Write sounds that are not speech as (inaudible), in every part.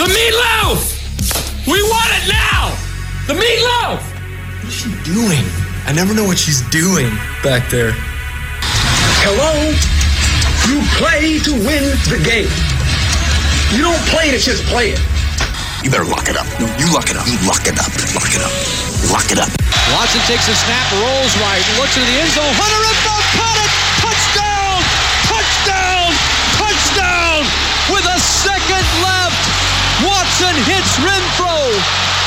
The meatloaf! We want it now! The meatloaf! What is she doing? I never know what she's doing back there. Hello? You play to win the game. You don't play to just play it. You better lock it up. No, you lock it up. You lock it up. Lock it up. Lock it up. Watson takes a snap, rolls right, looks into the end zone. Hunter in Watson hits Renfrow,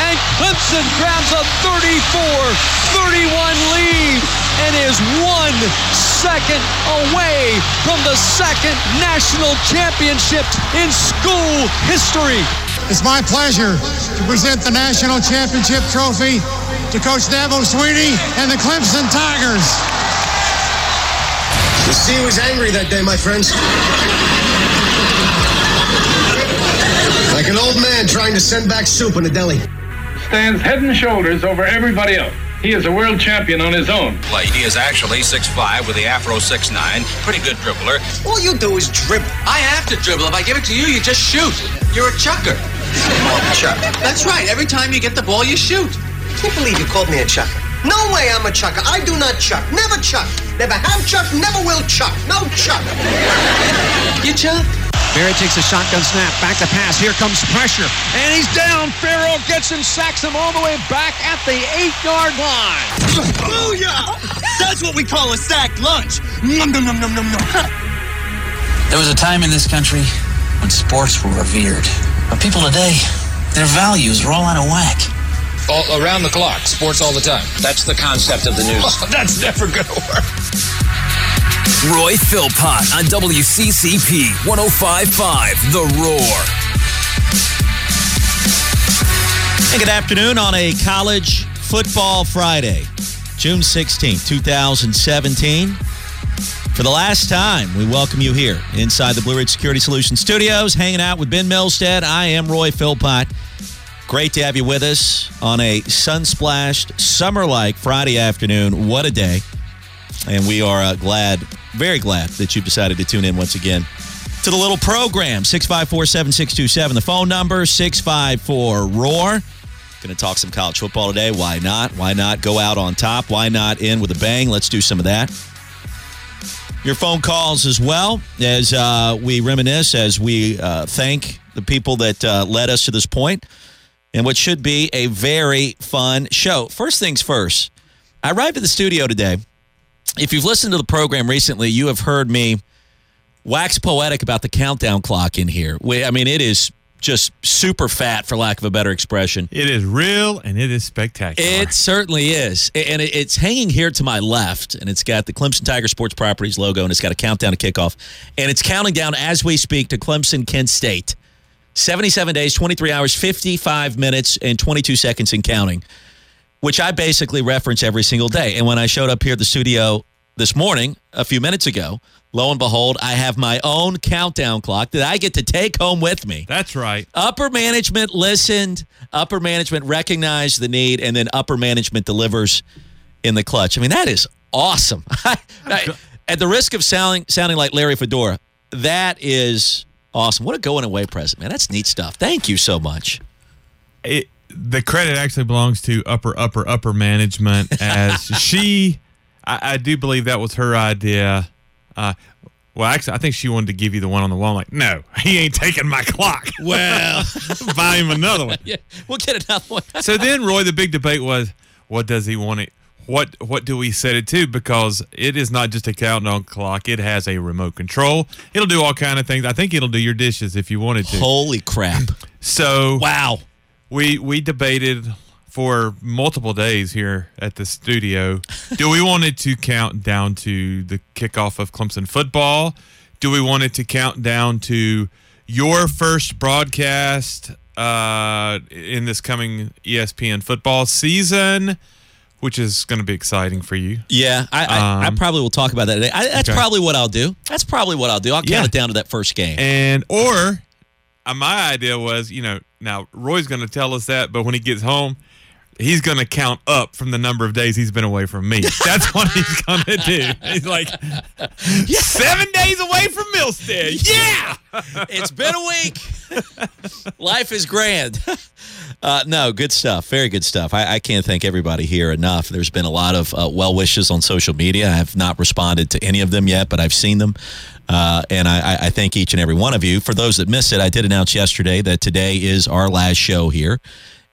and Clemson grabs a 34-31 lead and is one second away from the second national championship in school history. It's my pleasure to present the national championship trophy to Coach Dabo Swinney and the Clemson Tigers. The sea was angry that day, my friends. Like an old man trying to send back soup in a deli. Stands head and shoulders over everybody else. He is a world champion on his own. Play. He is actually 6'5 with the Afro 6'9. Pretty good dribbler. All you do is dribble. I have to dribble. If I give it to you, you just shoot. You're a chucker. Chuck. That's right. Every time you get the ball, you shoot. I Can't believe you called me a chucker. No way I'm a chucker. I do not chuck. Never chuck. Never have chuck. Never will chuck. No chuck. You chuck? Barry takes a shotgun snap, back to pass. Here comes pressure, and he's down. Farrell gets him, sacks him all the way back at the eight-yard line. Booyah! That's what we call a sack lunch. Nom, nom, nom, nom, nom, nom. There was a time in this country when sports were revered. But people today, their values are all out of whack. All around the clock, sports all the time. That's the concept of the news. (laughs) That's never gonna work. Roy Philpott on WCCP 1055 The Roar. Good afternoon on a college football Friday, June 16th, 2017. For the last time, we welcome you here inside the Blue Ridge Security Solutions studios, hanging out with Ben Milstead. I am Roy Philpott. Great to have you with us on a sun splashed, summer like Friday afternoon. What a day. And we are uh, glad, very glad that you've decided to tune in once again to the little program 654 7627. The phone number 654 Roar. Going to talk some college football today. Why not? Why not go out on top? Why not in with a bang? Let's do some of that. Your phone calls as well as uh, we reminisce, as we uh, thank the people that uh, led us to this point and what should be a very fun show. First things first, I arrived at the studio today if you've listened to the program recently, you have heard me wax poetic about the countdown clock in here. I mean, it is just super fat, for lack of a better expression. It is real and it is spectacular. It certainly is. And it's hanging here to my left, and it's got the Clemson Tiger Sports Properties logo, and it's got a countdown to kickoff. And it's counting down as we speak to Clemson Kent State. 77 days, 23 hours, 55 minutes, and 22 seconds in counting which I basically reference every single day. And when I showed up here at the studio this morning, a few minutes ago, lo and behold, I have my own countdown clock that I get to take home with me. That's right. Upper management listened, upper management recognized the need, and then upper management delivers in the clutch. I mean, that is awesome. (laughs) I, at the risk of sounding sounding like Larry Fedora, that is awesome. What a going away present, man. That's neat stuff. Thank you so much. It, the credit actually belongs to upper, upper, upper management as she, I, I, do believe that was her idea. Uh, well, actually, I think she wanted to give you the one on the wall. I'm like, no, he ain't taking my clock. (laughs) Well, (laughs) buy him another one. yeah, we'll get another one. so then, Roy, the big debate was, what does he want it? What what do we set it to? Because it is not just a countdown clock; it has a remote control. It'll do all kind of things. I think it'll do your dishes if you wanted to. Holy crap! So wow, we we debated for multiple days here at the studio. (laughs) Do we want it to count down to the kickoff of Clemson football? Do we want it to count down to your first broadcast uh, in this coming ESPN football season? Which is going to be exciting for you. Yeah, I, I, um, I probably will talk about that today. I, that's okay. probably what I'll do. That's probably what I'll do. I'll count yeah. it down to that first game. And or my idea was, you know, now Roy's going to tell us that, but when he gets home, he's going to count up from the number of days he's been away from me. That's what he's (laughs) going to do. He's like, seven days away from Milstead. Yeah. it's been a week. Life is grand. Uh, no, good stuff. Very good stuff. I, I, can't thank everybody here enough. There's been a lot of uh, well wishes on social media. I have not responded to any of them yet, but I've seen them. Uh, and I, I, thank each and every one of you. For those that missed it, I did announce yesterday that today is our last show here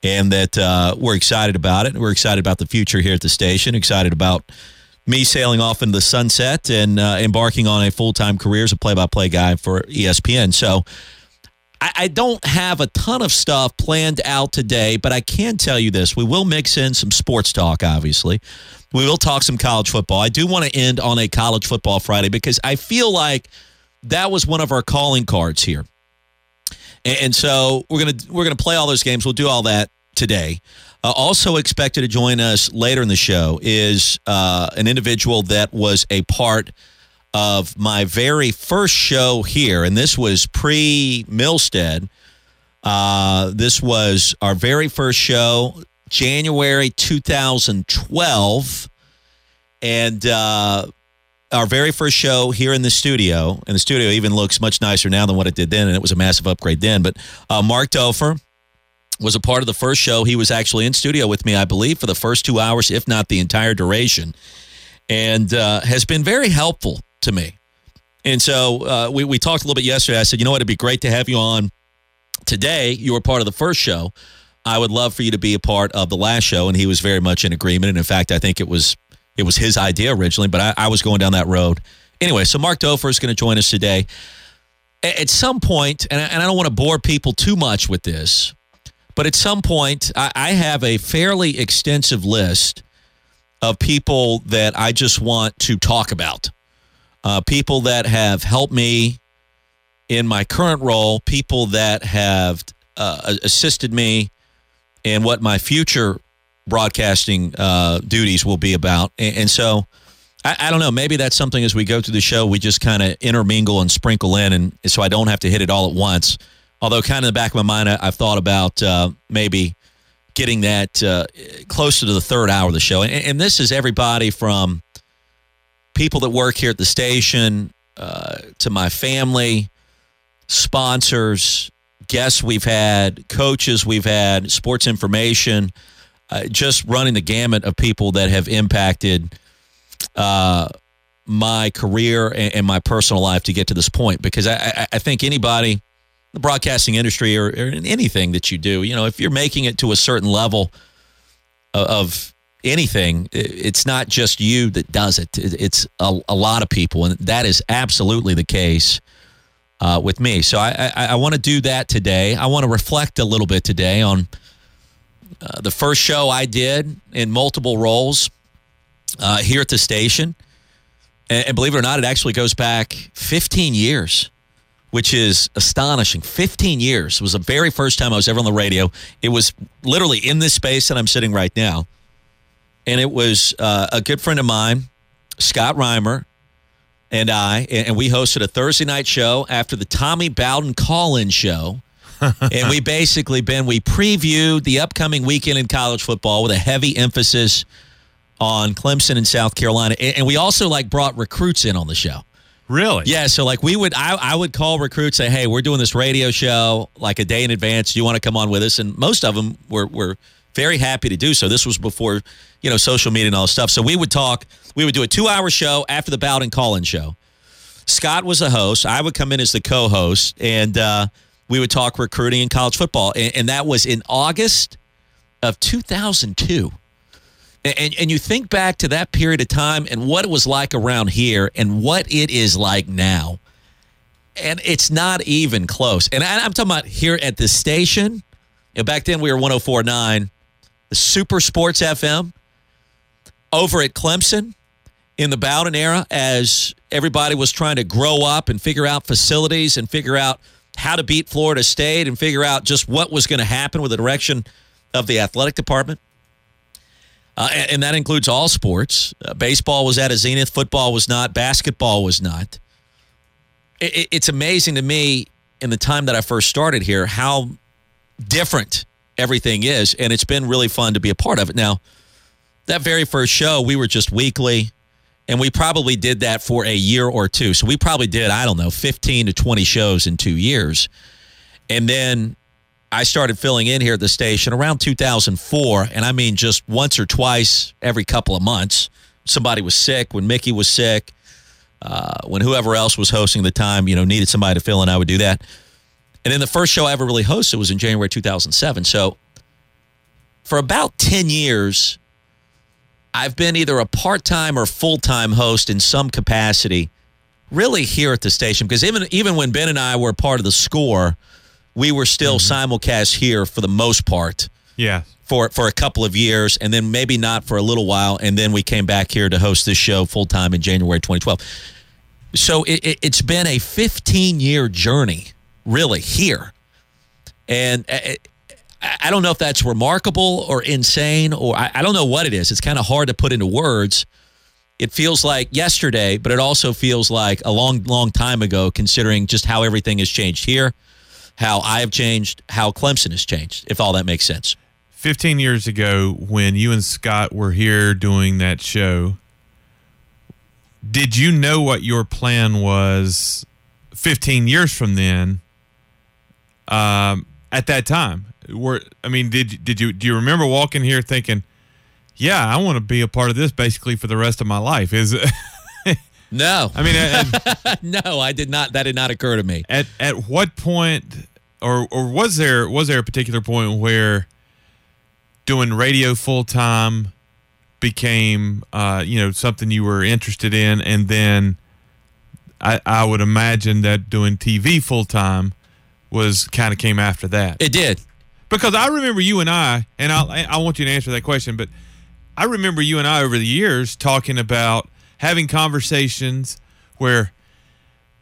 and that uh, we're excited about it. We're excited about the future here at the station, excited about me sailing off into the sunset and uh, embarking on a full time career as a play by play guy for ESPN. So I, I, don't have a ton of stuff planned out today, but I can tell you this. We will mix in some sports talk, obviously. We will talk some college football. I do want to end on a college football Friday because I feel like that was one of our calling cards here. And so we're gonna we're gonna play all those games. We'll do all that today. Uh, also expected to join us later in the show is uh, an individual that was a part of my very first show here, and this was pre Milstead. Uh, this was our very first show, January 2012, and uh, our very first show here in the studio. And the studio even looks much nicer now than what it did then, and it was a massive upgrade then. But uh, Mark Dofer was a part of the first show. He was actually in studio with me, I believe, for the first two hours, if not the entire duration, and uh, has been very helpful to me. And so uh, we, we talked a little bit yesterday. I said, you know what, it'd be great to have you on today. You were part of the first show. I would love for you to be a part of the last show. And he was very much in agreement. And in fact, I think it was it was his idea originally, but I, I was going down that road. Anyway, so Mark Dofer is going to join us today. At some point, and I, and I don't want to bore people too much with this, but at some point, I, I have a fairly extensive list of people that I just want to talk about. Uh, people that have helped me in my current role, people that have uh, assisted me in what my future broadcasting uh, duties will be about. And, and so I, I, don't know. Maybe that's something as we go through the show, we just kind of intermingle and sprinkle in, and so I don't have to hit it all at once. Although, kind of in the back of my mind, I, have thought about uh, maybe getting that uh, closer to the third hour of the show. And, and, this is everybody from people that work here at the station uh, to my family, sponsors, guests we've had, coaches we've had, sports information uh, just running the gamut of people that have impacted uh, my career and, and, my personal life to get to this point. Because I, I think anybody, in the broadcasting industry or, or anything that you do, you know, if you're making it to a certain level of, of anything, it's not just you that does it. It's a, a, lot of people, and that is absolutely the case uh, with me. So I, I, I want to do that today. I want to reflect a little bit today on uh, the first show I did in multiple roles uh, here at the station. And, and, believe it or not, it actually goes back 15 years, which is astonishing. 15 years it was the very first time I was ever on the radio. It was literally in this space that I'm sitting right now. And it was uh, a good friend of mine, Scott Reimer, and I, and we hosted a Thursday night show after the Tommy Bowden call in show and we basically, Ben, we previewed the upcoming weekend in college football with a heavy emphasis on Clemson and South Carolina. And we also like brought recruits in on the show. Really? Yeah. So like we would, I, I would call recruits, say, hey, we're doing this radio show like a day in advance. Do you want to come on with us? And most of them were were very happy to do so. This was before you know social media and all this stuff. So we would talk. We would do a two hour show after the Bowden call-in show. Scott was the host. I would come in as the co-host, and uh, we would talk recruiting in college football. And, and that was in August of 2002. And, and you think back to that period of time and what it was like around here and what it is like now. And it's not even close. And I, am talking about here at the station. You know, back then we were 1049, the Super Sports FM. Over at Clemson in the Bowden era, as everybody was trying to grow up and figure out facilities and figure out how to beat Florida State and figure out just what was going to happen with the direction of the athletic department. Uh, and, and, that includes all sports. Uh, baseball was at a zenith, football was not, basketball was not. It, it, it's amazing to me in the time that I first started here how different everything is, and it's been really fun to be a part of it. Now, that very first show, we were just weekly, and we probably did that for a year or two. So we probably did, I don't know, 15 to 20 shows in two years. And then I started filling in here at the station around 2004, and I mean just once or twice every couple of months. Somebody was sick, when Mickey was sick, uh, when whoever else was hosting the time, you know, needed somebody to fill in, I would do that. And then the first show I ever really hosted was in January 2007. So for about 10 years, I've been either a part time or full time host in some capacity, really here at the station. Because even even when Ben and I were part of the score, we were still mm-hmm. simulcast here for the most part. Yeah. For for a couple of years, and then maybe not for a little while, and then we came back here to host this show full time in January 2012. So it, it, it's been a 15 year journey, really here, and uh, I don't know if that's remarkable or insane, or I, I don't know what it is. It's kind of hard to put into words. It feels like yesterday, but it also feels like a long, long time ago, considering just how everything has changed here, how I have changed, how Clemson has changed, if all that makes sense. 15 years ago, when you and Scott were here doing that show, did you know what your plan was 15 years from then um, at that time? Were I mean, did did you do you remember walking here thinking, yeah, I want to be a part of this basically for the rest of my life? Is it? (laughs) no, I mean, at, (laughs) no, I did not. That did not occur to me. At at what point, or or was there was there a particular point where doing radio full time became uh, you know something you were interested in, and then I, I would imagine that doing TV full time was kind of came after that. It did. Because I remember you and I, and I, I want you to answer that question, but I remember you and I over the years talking about having conversations where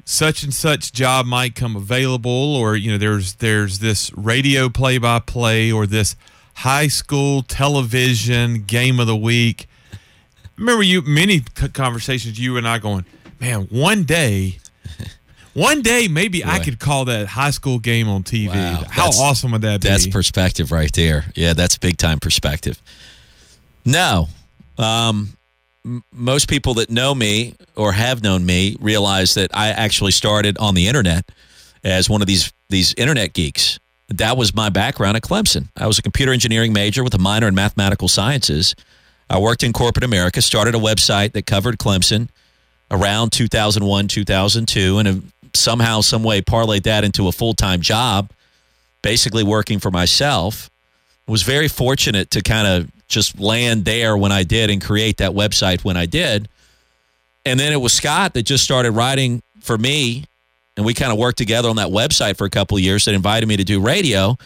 such and such job might come available, or you know, there's there's this radio play by play or this high school television game of the week. Remember you many conversations you and I going, man, one day one day, maybe Boy. I could call that high school game on TV. Wow, How awesome would that be? That's perspective right there. Yeah, that's big time perspective. No, um, m- most people that know me or have known me realize that I actually started on the internet as one of these these internet geeks. That was my background at Clemson. I was a computer engineering major with a minor in mathematical sciences. I worked in corporate America, started a website that covered Clemson around 2001, 2002, and somehow, some way parlayed that into a full time job, basically working for myself. Was very fortunate to kind of just land there when I did and create that website when I did. And then it was Scott that just started writing for me. And we kind of worked together on that website for a couple of years that invited me to do radio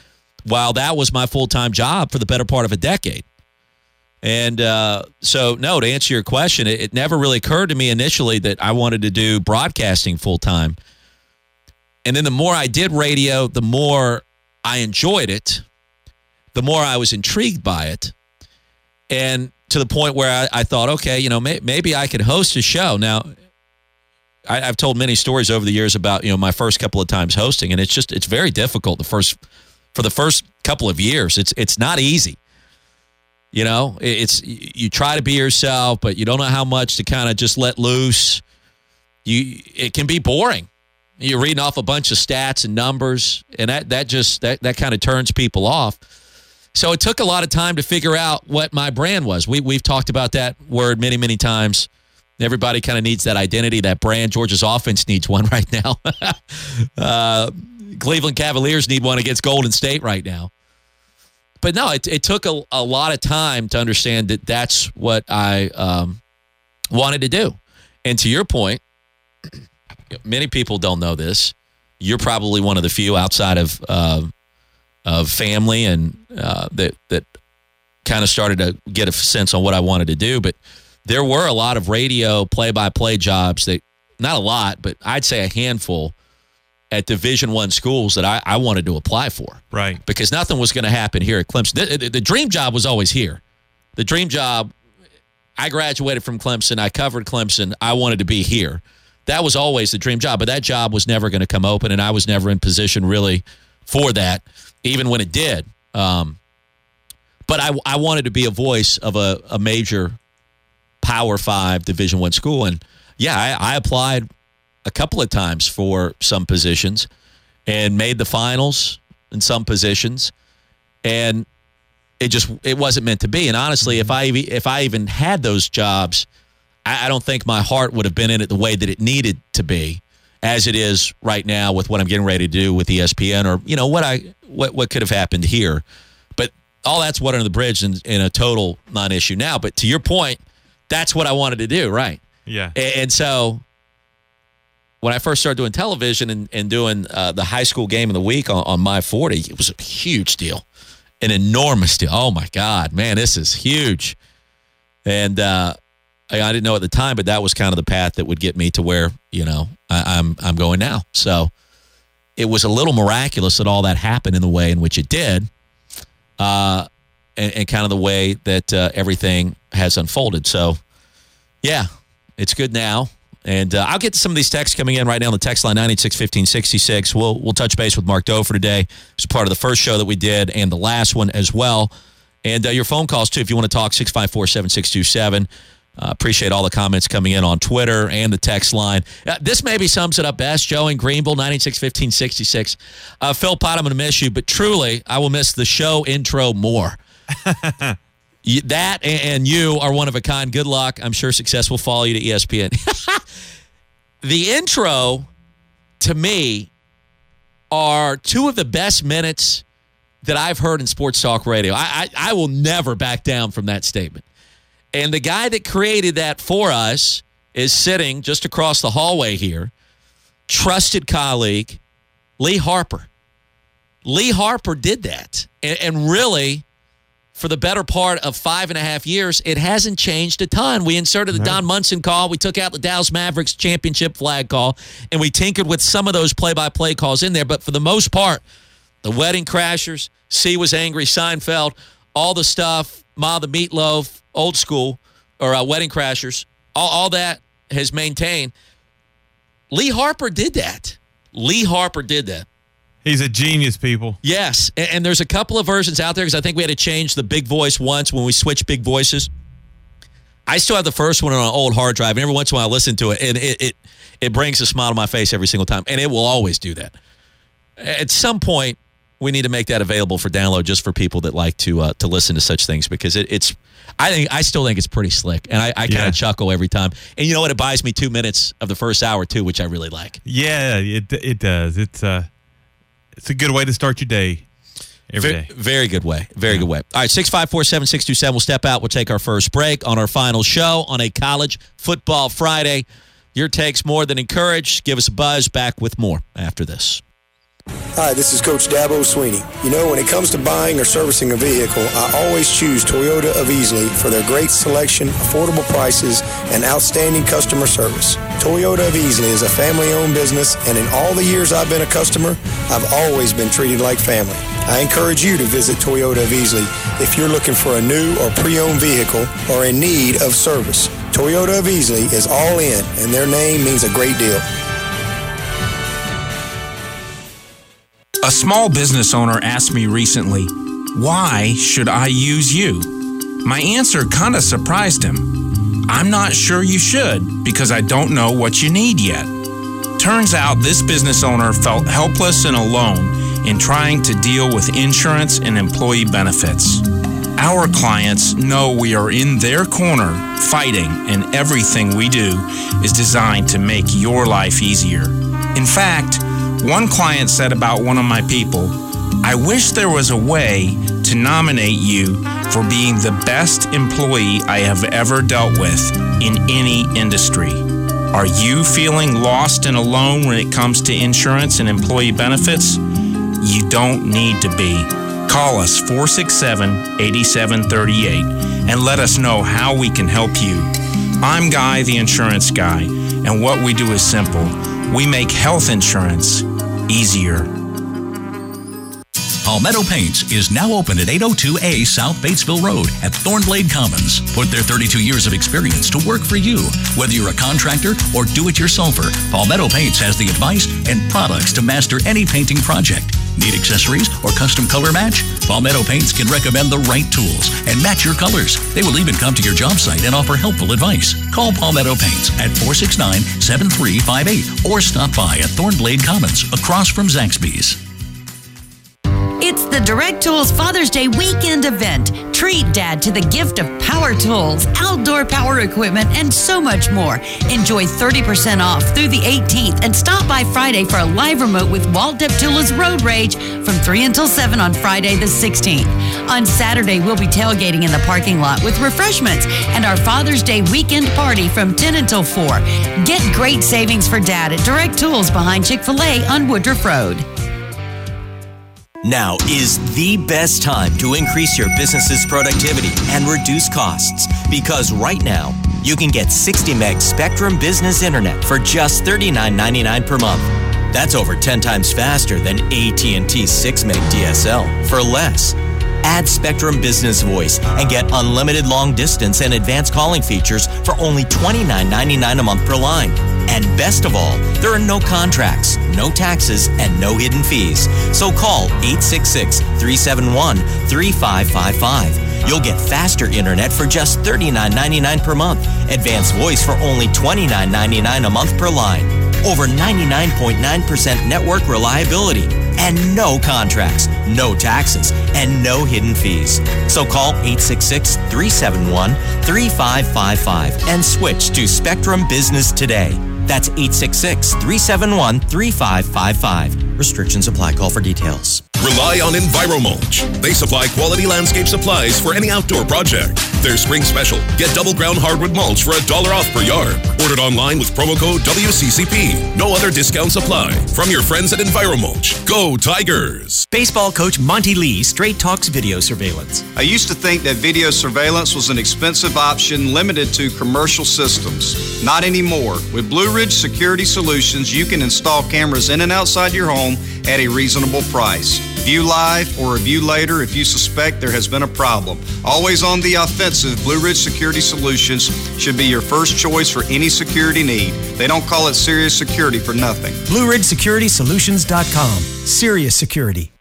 while that was my full time job for the better part of a decade. And uh, so, no, to answer your question, it, it, never really occurred to me initially that I wanted to do broadcasting full time. And then the more I did radio, the more I enjoyed it, the more I was intrigued by it. And to the point where I, I thought, okay, you know, may, maybe I could host a show. Now, I, have told many stories over the years about, you know, my first couple of times hosting, and it's just, it's very difficult the first, for the first couple of years. It's, it's not easy. You know, it's, you try to be yourself, but you don't know how much to kind of just let loose. You, it can be boring you're reading off a bunch of stats and numbers, and that that just that that kind of turns people off. So it took a lot of time to figure out what my brand was. We we've talked about that word many many times. Everybody kind of needs that identity, that brand. Georgia's offense needs one (laughs) right now. uh, Cleveland Cavaliers need one against Golden State right now. But no, it, it took a, a lot of time to understand that that's what I um, wanted to do. And to your point, many people don't know this. You're probably one of the few outside of uh, of family and uh, that that kind of started to get a sense on what I wanted to do. But there were a lot of radio play by play jobs that not a lot, but I'd say a handful at Division One schools that I, I, wanted to apply for. Right. Because nothing was going to happen here at Clemson. The, the, the dream job was always here. The dream job. I graduated from Clemson. I covered Clemson. I wanted to be here that was always the dream job, but that job was never going to come open, and I was never in position really for that, even when it did. Um, but I, I wanted to be a voice of a, a major Power Five Division One school, and yeah, I, I applied a couple of times for some positions and made the finals in some positions, and it just it wasn't meant to be. And honestly, if I if I even had those jobs, I, I don't think my heart would have been in it the way that it needed to be, as it is right now with what I'm getting ready to do with ESPN, or you know what I what what could have happened here. But all that's water under the bridge and in a total non-issue now. But to your point, that's what I wanted to do, right? Yeah. And, and so when I first started doing television and, and doing uh, the high school game of the week on, on my 40, it was a huge deal, an enormous deal. Oh my God, man, this is huge. And uh, I, didn't know at the time, but that was kind of the path that would get me to where you know I, I'm I'm going now. So it was a little miraculous that all that happened in the way in which it did, uh, and, and kind of the way that uh, everything has unfolded. So, yeah, it's good now. And uh, I'll get to some of these texts coming in right now on the text line 986 We'll we'll touch base with Mark Dofer today. It's part of the first show that we did and the last one as well. And uh, your phone calls too if you want to talk 654 7627. Uh, appreciate all the comments coming in on Twitter and the text line. Uh, this maybe sums it up best. Joe in Greenville, 961566. Uh, Philpott, I'm going to miss you, but truly, I will miss the show intro more. (laughs) You- that and, and you are one of a kind. Good luck. I'm sure success will follow you to ESPN. (laughs) the intro, to me, are two of the best minutes that I've heard in sports talk radio. I, I, I will never back down from that statement. And the guy that created that for us is sitting just across the hallway here, trusted colleague, Lee Harper. Lee Harper did that. And, and really, for the better part of five and a half years, it hasn't changed a ton. We inserted the Don Munson call, we took out the Dallas Mavericks championship flag call, and we tinkered with some of those play by play calls in there. But for the most part, the Wedding Crashers, Sea was angry, Seinfeld, all the stuff, Ma the Meatloaf, old school, or uh, Wedding Crashers, all, all that has maintained. Lee Harper did that. Lee Harper did that. He's a genius, people. Yes, and, and there's a couple of versions out there because I think we had to change the big voice once when we switched big voices. I still have the first one on an old hard drive, and every once in a while I listen to it, and it it, it brings a smile to my face every single time, and it will always do that. At some point, we need to make that available for download just for people that like to uh, to listen to such things because it, it's. I think I still think it's pretty slick, and I, I kind of Yeah. chuckle every time. And you know what? It buys me two minutes of the first hour too, which I really like. Yeah, it it does. It's uh it's a good way to start your day every Ve- day. Very good way. Very good way. All right, 654 7627. We'll step out. We'll take our first break on our final show on a college football Friday. Your takes more than encouraged. Give us a buzz. Back with more after this. Hi, this is Coach Dabo Swinney. You know, when it comes to buying or servicing a vehicle, I always choose Toyota of Easley for their great selection, affordable prices, and outstanding customer service. Toyota of Easley is a family owned business, and in all the years I've been a customer, I've always been treated like family. I encourage you to visit Toyota of Easley if you're looking for a new or pre owned vehicle or in need of service. Toyota of Easley is all in, and their name means a great deal. A small business owner asked me recently, Why should I use you? My answer kind of surprised him. I'm not sure you should because I don't know what you need yet. Turns out this business owner felt helpless and alone in trying to deal with insurance and employee benefits. Our clients know we are in their corner fighting, and everything we do is designed to make your life easier. In fact, one client said about one of my people, I wish there was a way to nominate you for being the best employee I have ever dealt with in any industry. Are you feeling lost and alone when it comes to insurance and employee benefits? You don't need to be. Call us 467 8738 and let us know how we can help you. I'm Guy, the insurance guy, and what we do is simple we make health insurance easier. Palmetto Paints is now open at 802A South Batesville Road at Thornblade Commons. Put their 32 years of experience to work for you. Whether you're a contractor or do-it-yourselfer, Palmetto Paints has the advice and products to master any painting project. Need accessories or custom color match? Palmetto Paints can recommend the right tools and match your colors. They will even come to your job site and offer helpful advice. Call Palmetto Paints at 469 7358 or stop by at Thornblade Commons across from Zaxby's. It's the Direct Tools Father's Day weekend event. Treat dad to the gift of power tools, outdoor power equipment, and so much more. Enjoy 30% off through the 18th and stop by Friday for a live remote with Walt Deptula's Road Rage from 3 until 7 on Friday the 16th. On Saturday, we'll be tailgating in the parking lot with refreshments and our Father's Day weekend party from 10 until 4. Get great savings for dad at Direct Tools behind Chick fil A on Woodruff Road. Now is the best time to increase your business's productivity and reduce costs because right now you can get 60 meg Spectrum Business Internet for just $39.99 per month. That's over 10 times faster than AT&T 6 meg DSL for less. Add Spectrum Business Voice and get unlimited long distance and advanced calling features for only $29.99 a month per line. And best of all, there are no contracts, no taxes, and no hidden fees. So call 866 371 3555. You'll get faster internet for just $39.99 per month, advanced voice for only $29.99 a month per line, over 99.9% network reliability, and no contracts, no taxes, and no hidden fees. So call 866 371 3555 and switch to Spectrum Business today. That's 866 371 3555. Restrictions apply. Call for details. Rely on EnviroMulch. They supply quality landscape supplies for any outdoor project. Their spring special. Get double ground hardwood mulch for a dollar off per yard. Ordered online with promo code WCCP. No other discounts apply. From your friends at EnviroMulch. Go Tigers! Baseball coach Monte Lee straight talks video surveillance. I used to think that video surveillance was an expensive option limited to commercial systems. Not anymore. With Blue Ridge Security Solutions, you can install cameras in and outside your home at a reasonable price. View live or review later if you suspect there has been a problem. Always on the offensive, Blue Ridge Security Solutions should be your first choice for any security need. They don't call it serious security for nothing. BlueRidgeSecuritySolutions.com. Serious security.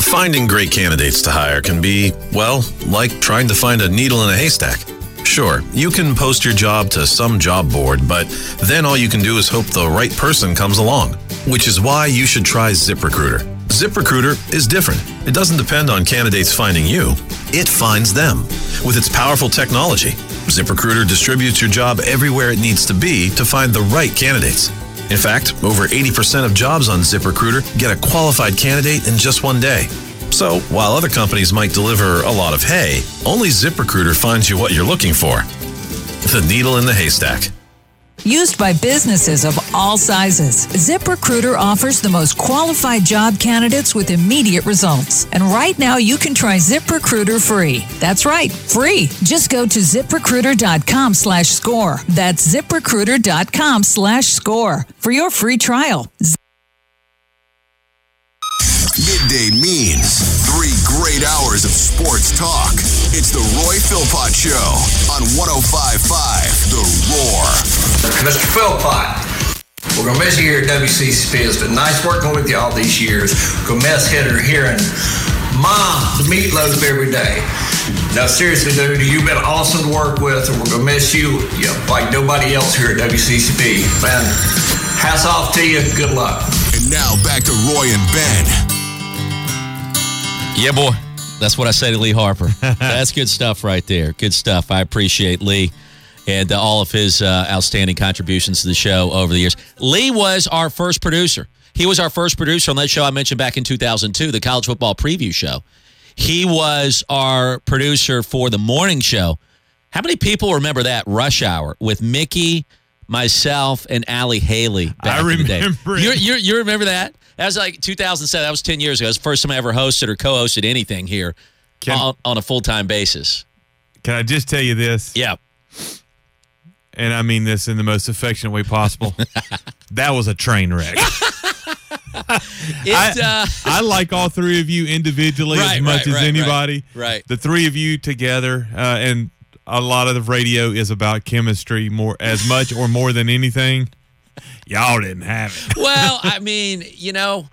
Finding great candidates to hire can be, well, like trying to find a needle in a haystack. Sure, you can post your job to some job board, but then all you can do is hope the right person comes along. Which is why you should try ZipRecruiter. ZipRecruiter is different. It doesn't depend on candidates finding you, it finds them. With its powerful technology, ZipRecruiter distributes your job everywhere it needs to be to find the right candidates. In fact, over 80% of jobs on ZipRecruiter get a qualified candidate in just one day. So, while other companies might deliver a lot of hay, only ZipRecruiter finds you what you're looking for the needle in the haystack. Used by businesses of all sizes, ZipRecruiter offers the most qualified job candidates with immediate results. And right now, you can try ZipRecruiter free. That's right, free. Just go to ziprecruiter.com slash score. That's ziprecruiter.com slash score for your free trial. Midday means three great hours of sports talk. It's the Roy Philpott Show on 1055 The Roar. Mr. Philpott, we're going to miss you here at WCCP. It's been nice working with you all these years. We're going to miss Hitter hearing Mom, the meatloaf every day. Now, seriously, dude, you've been awesome to work with, and we're going to miss you yeah, like nobody else here at WCCP. Man, hats off to you. Good luck. And now back to Roy and Ben. Yeah, boy. That's what I say to Lee Harper. (laughs) That's good stuff right there. Good stuff. I appreciate Lee and uh, all of his uh, outstanding contributions to the show over the years. Lee was our first producer. He was our first producer on that show I mentioned back in 2002, the college football preview show. He was our producer for the morning show. How many people remember that Rush Hour with Mickey, myself, and Allie Haley back I in the day? remember. You, you, you remember that? That was like 2007. That was 10 years ago. It was the first time I ever hosted or co-hosted anything here on, on a full-time basis. Can I just tell you this? Yeah. And I mean this in the most affectionate way possible. (laughs) that was a train wreck. (laughs) It, I, uh, I like all three of you individually Right, as much right, as right, anybody. right, right. The three of you together, uh, and a lot of the radio is about chemistry more as much or more than anything. (laughs) Y'all didn't have it. (laughs) well, I mean, you know,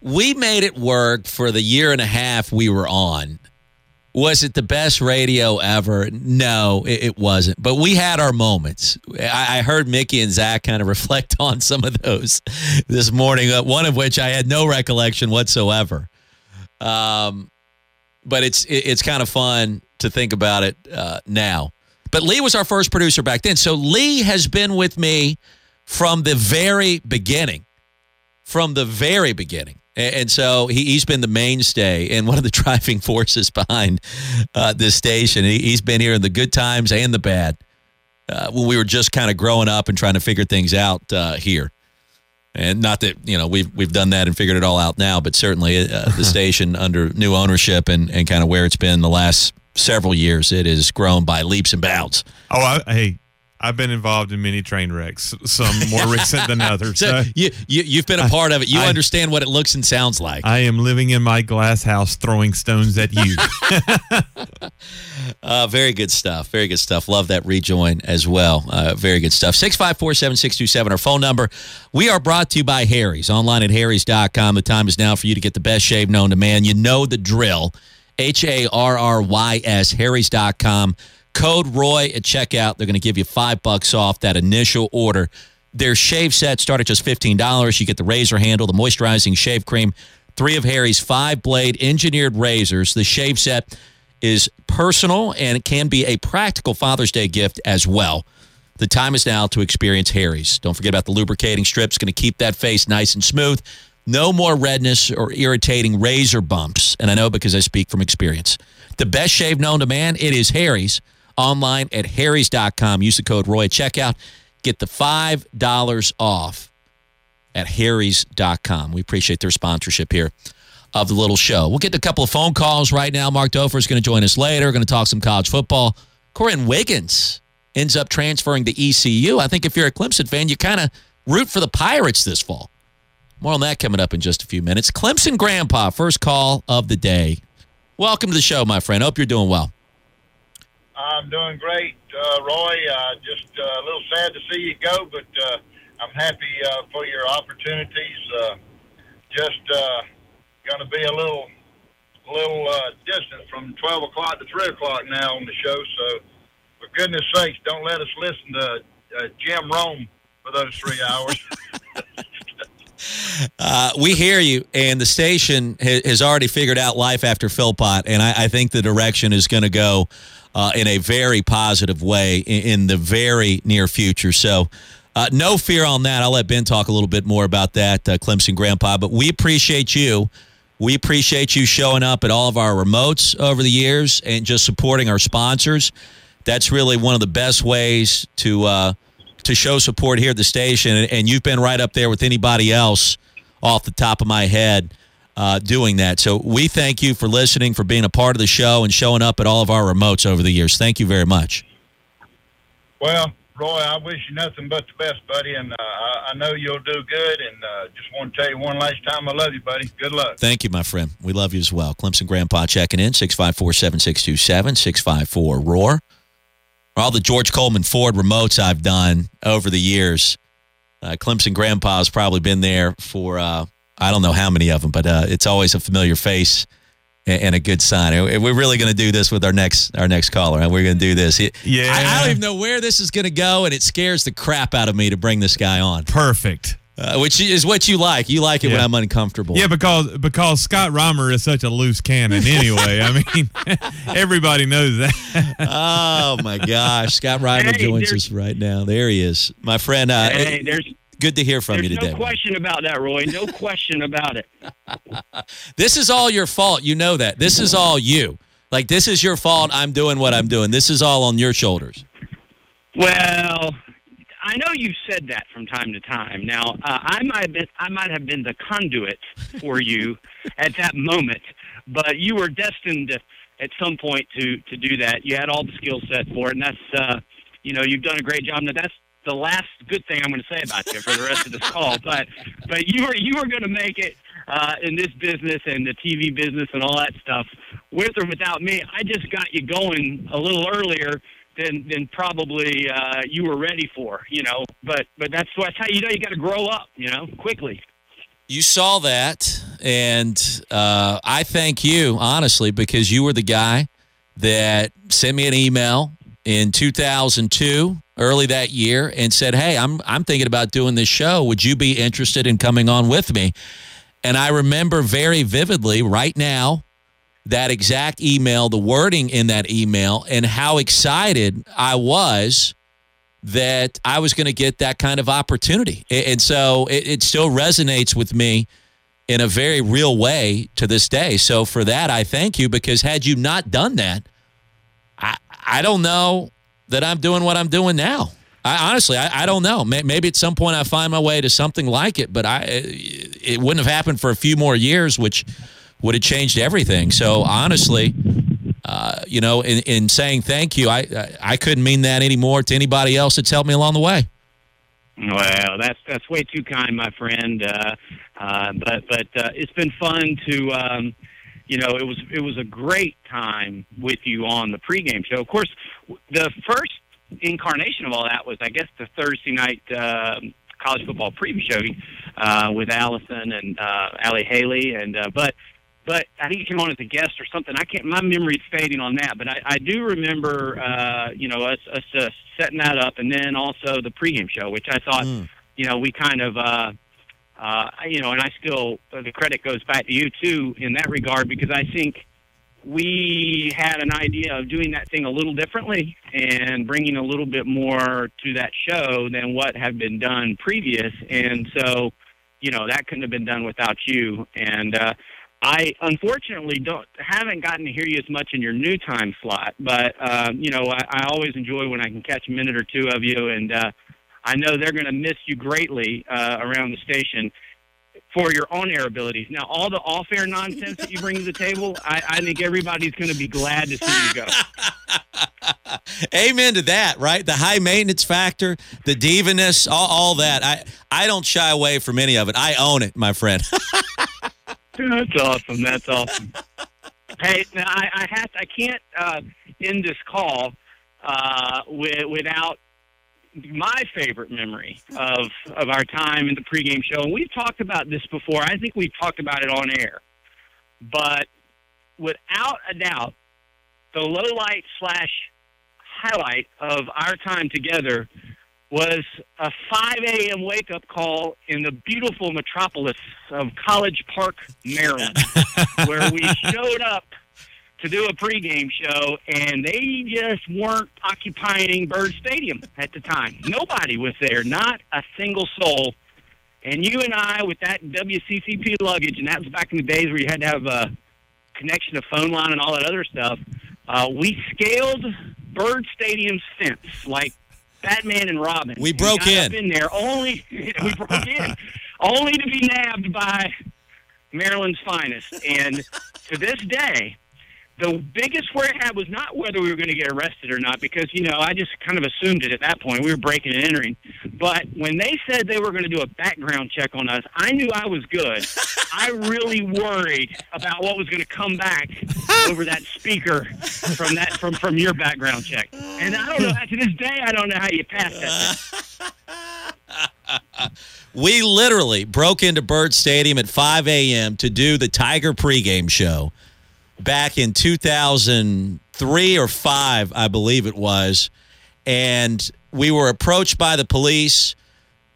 we made it work for the year and a half we were on. Was it the best radio ever? No, it, wasn't. But we had our moments. I, heard Mickey and Zach kind of (laughs) reflect on some of those this morning. Uh, one of which I had no recollection whatsoever. Um, but it's it, it's kind of fun to think about it uh, now. But Lee was our first producer back then, so Lee has been with me from the very beginning. From the very beginning. And so he, has been the mainstay and one of the (laughs) driving forces behind uh, this station. He, has been here in the good times and the bad uh, when we were just kind of growing up and trying to figure things out uh, here. And not that you know we've we've done that and figured it all out now, but certainly uh, the (laughs) station under new ownership and, and kind of where it's been the last several years, it has grown by leaps and bounds. Oh, I, hey, I've been involved in many train wrecks, some more recent than (laughs) others. so you, you have been a part of it. You I, understand what it looks and sounds like. I am living in my glass house, throwing stones at you. (laughs) uh, very good stuff. Very good stuff. Love that rejoin as well. Uh, very good stuff. Six five four seven six two seven. Our phone number. We are brought to you by Harry's online at harrys.com. The time is now for you to get the best shave known to man. You know the drill. H A R R Y S harrys.com. Code Roy at checkout. They're going to give you five bucks off that initial order. Their shave set start at just $15. You get the razor handle, the moisturizing shave cream, three of Harry's five blade engineered razors. The shave set is personal and it can be a practical Father's Day gift as well. The time is now to experience Harry's. Don't forget about the lubricating strips, going to keep that face nice and smooth. No more redness or irritating razor bumps. And I know because I speak from experience. The best shave known to man, it is Harry's online at harrys.com. Use the code Roy at checkout. Get the $5 off at harrys.com. We appreciate their sponsorship here of the little show. We'll get a couple of phone calls right now. Mark Dofer is going to join us later. We're going to talk some college football. Corinne Wiggins ends up transferring to ECU. I think if you're a Clemson fan, you kind of root for the Pirates this fall. More on that coming up in just a few minutes. Clemson Grandpa, first call of the day. Welcome to the show, my friend. Hope you're doing well. I'm doing great, uh, Roy. Uh, just uh, a little sad to see you go, but uh, I'm happy uh, for your opportunities. Uh, just uh, going to be a little, little uh, distant from 12 o'clock to 3 o'clock now on the show. So, for goodness sakes, don't let us listen to uh, Jim Rome for those three hours. (laughs) Uh, we hear you, and the station ha- has already figured out life after Philpott, and I, I think the direction is going to go uh, in a very positive way in, in the very near future. So, uh, no fear on that. I'll let Ben talk a little bit more about that, uh, Clemson Grandpa. But we appreciate you. We appreciate you showing up at all of our remotes over the years and just supporting our sponsors. That's really one of the best ways to uh, to show support here at the station. And, and you've been right up there with anybody else off the top of my head uh, doing that. So we thank you for listening, for being a part of the show, and showing up at all of our remotes over the years. Thank you very much. Well, Roy, I wish you nothing but the best, buddy, and uh, I, I know you'll do good. And uh, just want to tell you one last time, I love you, buddy. Good luck. Thank you, my friend. We love you as well. Clemson Grandpa checking in six five four seven six two seven six five four roar. All the George Coleman Ford remotes I've done over the years. Uh, Clemson Grandpa's probably been there for uh, I don't know how many of them, but uh, it's always a familiar face and, a good sign. We're really going to do this with our next our next caller, and we're going to do this. Yeah, I, I, don't even know where this is going to go, and it scares the crap out of me to bring this guy on. Perfect. Uh, which is what you like. You like it yeah. when I'm uncomfortable. Yeah, because because Scott Reimer is such a loose cannon. Anyway, I (laughs) mean, (laughs) everybody knows that. oh my gosh, Scott Reimer hey, joins us right now. There he is, my friend. Uh, hey, there's Good to hear from There's you today. No question about that, Roy. No (laughs) question about it. (laughs) this is all your fault. You know that. This is all you. Like this is your fault. I'm doing what I'm doing. This is all on your shoulders. Well, I know you've said that from time to time. Now, uh, I might have been, I might have been the conduit for you (laughs) at that moment, but you were destined to, at some point to to do that. You had all the skill set for it, and that's uh, you know you've done a great job. Now that's the last good thing I'm going to say about you for the rest of this call. (laughs) But but you were you were going to make it uh, in this business and the TV business and all that stuff with or without me. I just got you going a little earlier than than probably uh, you were ready for. You know, but but that's that's how you know you got to grow up. You know, quickly. You saw that, and uh, I thank you honestly because you were the guy that sent me an email in 2002, early that year, and said, "Hey, I'm I'm thinking about doing this show. Would you be interested in coming on with me?" And I remember very vividly right now that exact email, the wording in that email, and how excited I was that I was going to get that kind of opportunity. And so it, it still resonates with me in a very real way to this day. So for that, I thank you because had you not done that, I, I don't know that I'm doing what I'm doing now. I, honestly, I, I don't know. Maybe at some point I find my way to something like it, but I it wouldn't have happened for a few more years, which would have changed everything. So honestly, uh, you know, in, in saying thank you, I, I couldn't mean that anymore to anybody else that's helped me along the way. Well, that's that's way too kind, my friend. Uh, uh, but but uh, it's been fun to, um, you know, it was it was a great time with you on the pregame show. Of course, the first incarnation of all that was, I guess, the Thursday night uh, college football preview show uh, with Allison and uh, Allie Haley, and uh, but but I think you came on as a guest or something. I can't. My memory's fading on that, but I, I do remember, uh, you know, us us uh, setting that up, and then also the pregame show, which I thought, you know, we kind of, uh, uh, you know, and I still the credit goes back to you too in that regard because I think we had an idea of doing that thing a little differently and bringing a little bit more to that show than what had been done previous, and so, you know, that couldn't have been done without you, and. uh I unfortunately don't haven't gotten to hear you as much in your new time slot, but um, you know I, I always enjoy when I can catch a minute or two of you, and uh, I know they're going to miss you greatly uh, around the station for your on-air abilities. Now, all the off-air nonsense that you bring to the table, I, I think everybody's going to be glad to see you go. (laughs) Amen to that, right? The high maintenance factor, the diviness, all, all that. I I don't shy away from any of it. I own it, my friend. (laughs) That's awesome. That's awesome. hey, now I, I have to, I can't uh, end this call uh, with, without my favorite memory of of our time in the pregame show, and we've talked about this before. I think we've talked about it on air, but without a doubt, the low light slash highlight of our time together was a 5 a.m. wake up call in the beautiful metropolis of College Park, Maryland, (laughs) where we showed up to do a pregame show, and they just weren't occupying Byrd Stadium at the time. Nobody was there, not a single soul. And you and I, with that WCCP luggage, and that was back in the days where you had to have a connection to phone line and all that other stuff, uh, we scaled Byrd Stadium's fence like Batman and Robin. We broke in. In there only (laughs) we broke (laughs) in, only to be nabbed by Maryland's finest. And to this day, the biggest worry I had was not whether we were going to get arrested or not, because you know I just kind of assumed it at that point. We were breaking and entering. But when they said they were going to do a background check on us, I knew I was good. (laughs) I really worried about what was going to come back over that speaker from that from from your background check. And I don't know. To this day, I don't know how you passed that. (laughs) we literally broke into Byrd Stadium at 5 a.m. to do the Tiger pregame show back in 2003 or 5, I believe it was. And we were approached by the police.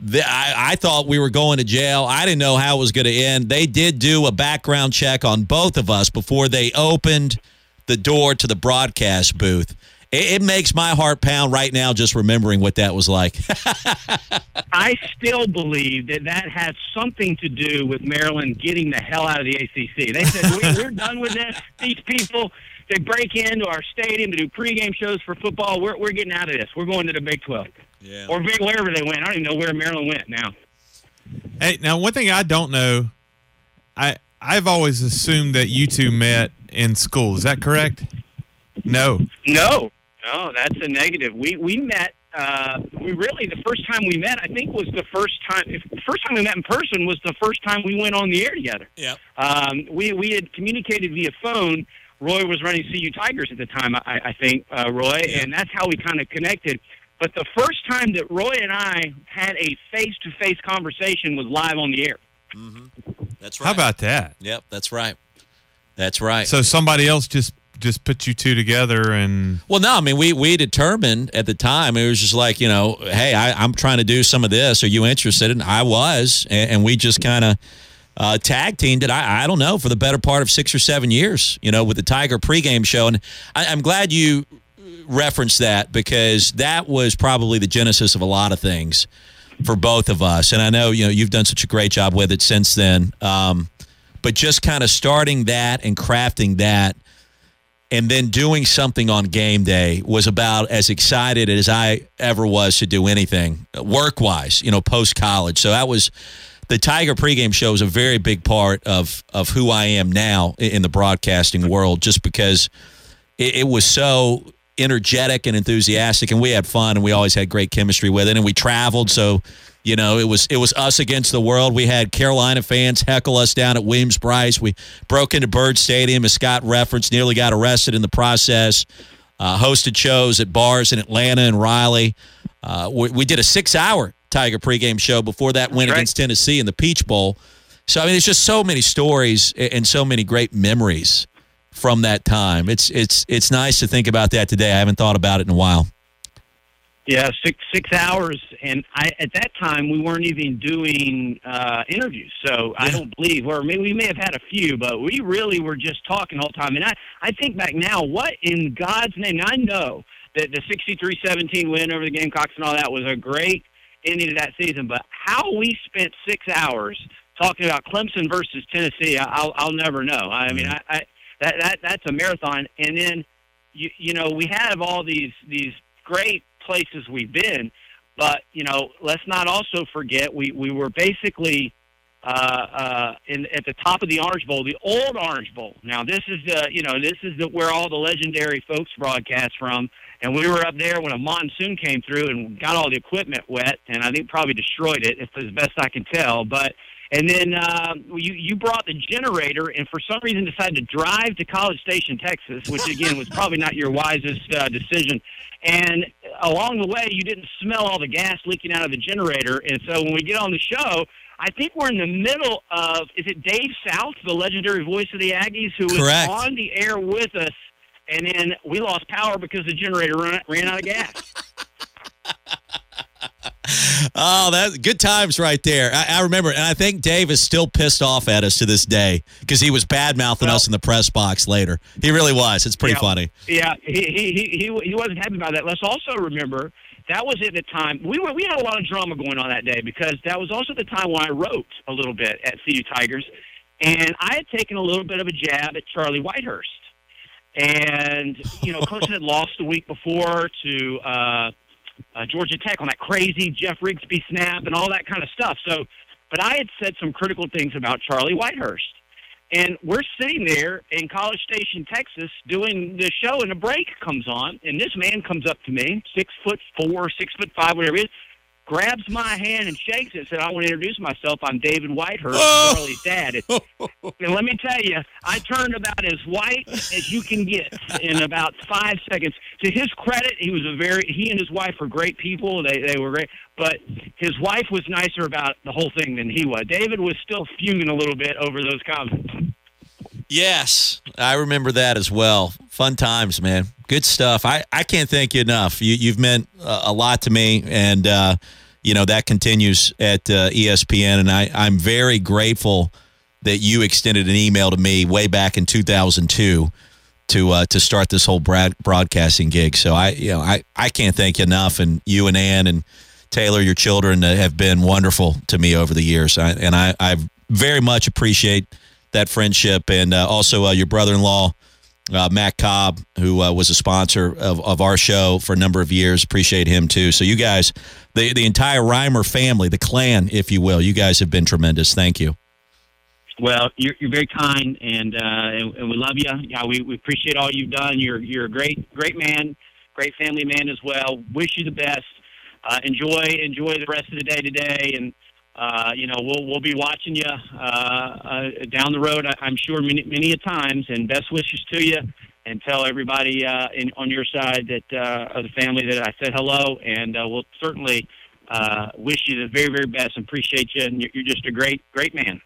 The, I, I thought we were going to jail. I didn't know how it was going to end. They did do a background check on both of us before they opened the door to the broadcast booth. It, it makes my heart pound right now just remembering what that was like. (laughs) I still believe that that has something to do with Maryland getting the hell out of the ACC. They said we, we're (laughs) done with this. These people they break into our stadium to do pregame shows for football. We're we're getting out of this. We're going to the Big Twelve, yeah. or big wherever they went. I don't even know where Maryland went now. Hey, now one thing I don't know, I I've always assumed that you two met in school. Is that correct? No. No, no, that's a negative. We we met. Uh, we really the first time we met, I think, was the first time. If, the first time we met in person was the first time we went on the air together. Yeah. Um, we we had communicated via phone. Roy was running CU Tigers at the time, I, I think, uh, Roy, and that's how we kind of connected. But the first time that Roy and I had a face-to-face conversation was live on the air. That's right. How about that? Yep, that's right. That's right. So somebody else just just put you two together and Well, no, I mean, we we determined at the time it was just like you know, hey, I, I'm trying to do some of this. Are you interested? And I was, and, and we just kind of uh, tag teamed it. I, I don't know for the better part of six or seven years, you know, with the Tiger pregame show. And I, I'm glad you referenced that because that was probably the genesis of a lot of things for both of us. And I know you know you've done such a great job with it since then. Um, but just kind of starting that and crafting that and then doing something on game day was about as excited as I ever was to do anything work wise, you know, post college. So that was the Tiger pregame show is a very big part of of who I am now in the broadcasting world, just because it, it was so energetic and enthusiastic, and we had fun, and we always had great chemistry with it, and we traveled, so you know, it was it was us against the world. We had Carolina fans heckle us down at Williams Brice. We broke into Byrd Stadium, as Scott referenced, nearly got arrested in the process. Uh, hosted shows at bars in Atlanta and Raleigh. Uh, we, we, did a six-hour Tiger pregame show before that win right. against Tennessee in the Peach Bowl. So I mean, there's just so many stories and so many great memories from that time. It's it's it's nice to think about that today. I haven't thought about it in a while. Yeah, six six hours, and I at that time we weren't even doing uh, interviews, so I don't believe, or maybe we may have had a few, but we really were just talking all the time. And I I think back now, what in God's name? I know that the 63-17 win over the Gamecocks and all that was a great ending of that season, but how we spent six hours talking about Clemson versus Tennessee, I, I'll I'll never know. I mean, I, I that that that's a marathon, and then you you know we have all these these great places we've been. But you know, let's not also forget we we were basically uh, uh, in at the top of the Orange Bowl, the old Orange Bowl. Now this is the you know this is the, where all the legendary folks broadcast from. And we were up there when a monsoon came through and got all the equipment wet, and I think probably destroyed it, if as best I can tell. But and then uh, you you brought the generator, and for some reason decided to drive to College Station, Texas, which again was probably not your wisest uh, decision. And along the way, you didn't smell all the gas leaking out of the generator. And so when we get on the show, I think we're in the middle of is it Dave South, the legendary voice of the Aggies, who was Correct. on the air with us, and then we lost power because the generator ran, ran out of gas. Oh, that good times right there. I, I remember, and I think Dave is still pissed off at us to this day because he was bad mouthing us in the press box later. He really was. It's pretty Yeah. funny. Yeah, he, he he he he wasn't happy about that. Let's also remember that was at the time we were we had a lot of drama going on that day because that was also the time when I wrote a little bit at CU Tigers, and I had taken a little bit of a jab at Charlie Whitehurst, and you know Clemson had lost the week before to. Uh, uh, Georgia Tech on that crazy Jeff Rigsby snap and all that kind of stuff. So, but I had said some critical things about Charlie Whitehurst. And we're sitting there in College Station, Texas, doing the show, and a break comes on, and this man comes up to me, six foot four, six foot five, whatever it is, grabs my hand and shakes it, and said, "I want to introduce myself. I'm David Whitehurst, Charlie's dad." And, (laughs) and let me tell you, I turned about as white as you can get in about five seconds. To his credit, he was a very he and his wife were great people. They they were great, but his wife was nicer about the whole thing than he was. David was still fuming a little bit over those comments. Yes, I remember that as well. Fun times, man. Good stuff. I, I can't thank you enough. You, you've meant a lot to me, and uh, you know that continues at uh, ESPN. And I, I'm very grateful that you extended an email to me way back in 2002 to uh, to start this whole broad, broadcasting gig. So I you know I, I can't thank you enough. And you and Ann and Taylor, your children, uh, have been wonderful to me over the years. I, and I, I very much appreciate that friendship, and uh, also uh, your brother-in-law. Uh, Matt Cobb, who uh, was a sponsor of, of our show for a number of years, appreciate him too. So you guys, the the entire Reimer family, the clan, if you will, you guys have been tremendous. Thank you. Well, you're, you're very kind, and, uh, and and we love you. Yeah, we, we appreciate all you've done. You're you're a great great man, great family man as well. Wish you the best. Uh, enjoy enjoy the rest of the day today, and uh, you know we'll we'll be watching you uh, uh, down the road. I, I'm sure many many a times. And best wishes to you, and tell everybody uh, in, on your side that uh, of the family that I said hello, and uh, we'll certainly Uh, wish you the very, very best and appreciate you. And you're, just a great, great man.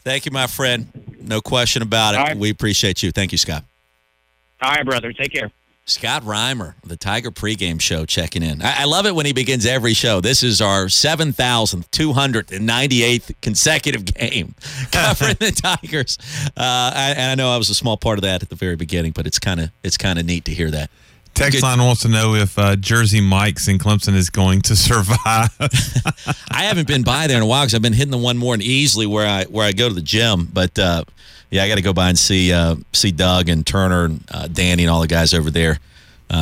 Thank you, my friend. No question about it. Right. We appreciate you. Thank you, Scott. All right, brother. Take care. Scott Reimer, the Tiger pregame show, checking in. I, I love it when he begins every show. This is our 7,298th consecutive game (laughs) covering the Tigers. Uh, I, and I know I was a small part of that at the very beginning, but it's kind of it's kind of neat to hear that. Text line wants to know if uh, Jersey Mike's in Clemson is going to (laughs) survive. I haven't been by there in a while because I've been hitting the one more and easily where I where I go to the gym. But uh, yeah, I got to go by and see uh, see Doug and Turner and uh, Danny and all the guys over there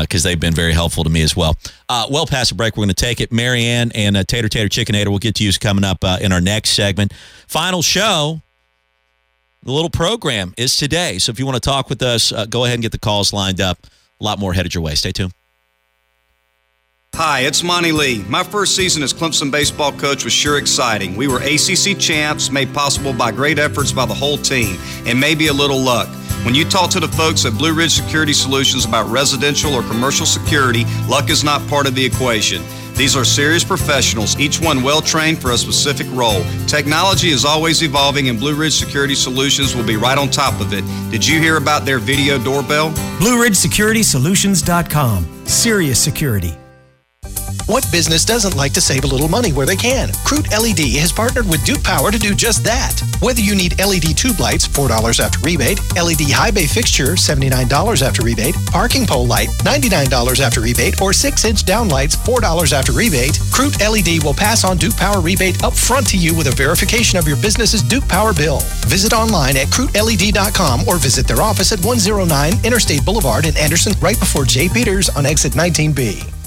because they've been very helpful to me as well. Uh, well past the break, we're going to take it. Marianne and uh, Tater Tater Chickenator, we'll get to you coming up uh, in our next segment. Final show. The little program is today. So if you want to talk with us, uh, go ahead and get the calls lined up. A lot more headed your way. Stay tuned. Hi, it's Monte Lee. My first season as Clemson baseball coach was sure exciting. We were ACC champs, made possible by great efforts by the whole team, and maybe a little luck. When you talk to the folks at Blue Ridge Security Solutions about residential or commercial security, luck is not part of the equation. These are serious professionals, each one well trained for a specific role. Technology is always evolving, and Blue Ridge Security Solutions will be right on top of it. Did you hear about their video doorbell? BlueRidgeSecuritySolutions.com. Serious security. What business doesn't like to save a little money where they can? Crute LED has partnered with Duke Power to do just that. Whether you need LED tube lights, $4 after rebate, LED high bay fixture, $79 after rebate, parking pole light, $99 after rebate, or 6 inch down lights, $4 after rebate, Crute LED will pass on Duke Power rebate up front to you with a verification of your business's Duke Power bill. Visit online at CruteLED.com or visit their office at 109 Interstate Boulevard in Anderson, right before J. Peters on exit 19B.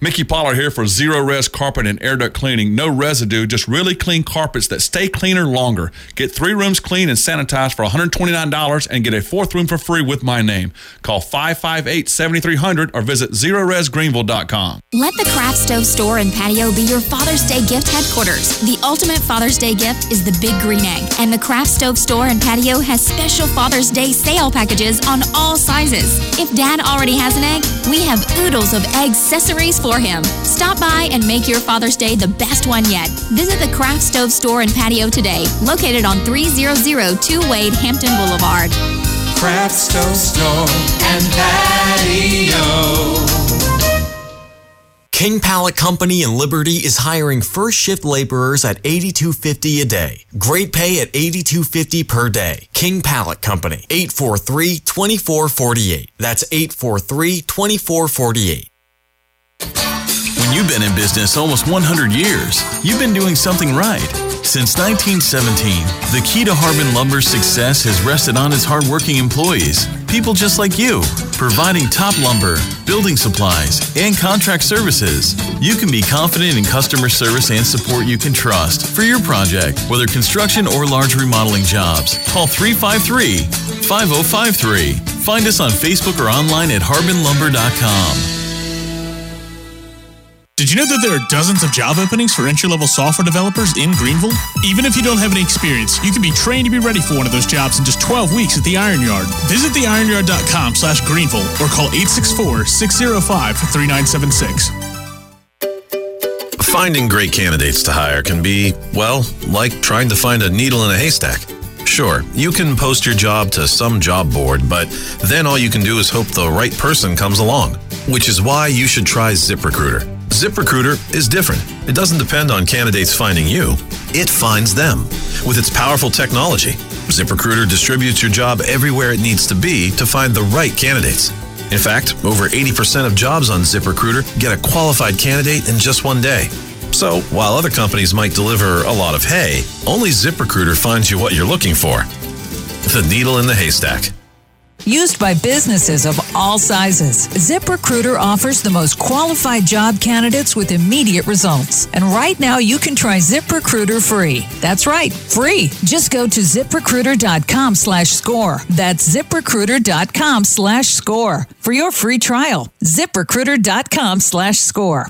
Mickey Pollard here for Zero Res Carpet and Air Duct Cleaning. No residue, just really clean carpets that stay cleaner longer. Get three rooms clean and sanitized for $129 and get a fourth room for free with my name. Call 558 7300 or visit ZeroResGreenville.com. Let the Craft Stove Store and Patio be your Father's Day gift headquarters. The ultimate Father's Day gift is the Big Green Egg, and the Craft Stove Store and Patio has special Father's Day sale packages on all sizes. If Dad already has an egg, we have oodles of egg accessories for him. Stop by and make your Father's Day the best one yet. Visit the Craft Stove Store and Patio today, located on 3002 Wade, Hampton Boulevard. Craft Stove Store and Patio. King Pallet Company in Liberty is hiring first shift laborers at 8250 a day. Great pay at 8250 per day. King Pallet Company, 843-2448. That's 843-2448. When you've been in business almost 100 years, you've been doing something right. Since 1917, the key to Harbin Lumber's success has rested on its hardworking employees, people just like you, providing top lumber, building supplies, and contract services. You can be confident in customer service and support you can trust for your project, whether construction or large remodeling jobs. Call 353 5053. Find us on Facebook or online at harbinlumber.com. Did you know that there are dozens of job openings for entry level software developers in Greenville? Even if you don't have any experience, you can be trained to be ready for one of those jobs in just 12 weeks at the Iron Yard. Visit theiron.yard.com slash Greenville or call 864 605 3976. Finding great candidates to hire can be, well, like trying to find a needle in a haystack. Sure, you can post your job to some job board, but then all you can do is hope the right person comes along. Which is why you should try ZipRecruiter. ZipRecruiter is different. It doesn't depend on candidates finding you, it finds them. With its powerful technology, ZipRecruiter distributes your job everywhere it needs to be to find the right candidates. In fact, over 80% of jobs on ZipRecruiter get a qualified candidate in just one day. So, while other companies might deliver a lot of hay, only ZipRecruiter finds you what you're looking for the needle in the haystack. Used by businesses of all sizes, ZipRecruiter offers the most qualified job candidates with immediate results. And right now, you can try ZipRecruiter free. That's right, free. Just go to ziprecruiter.com slash score. That's ziprecruiter.com slash score for your free trial. ZipRecruiter.com slash score.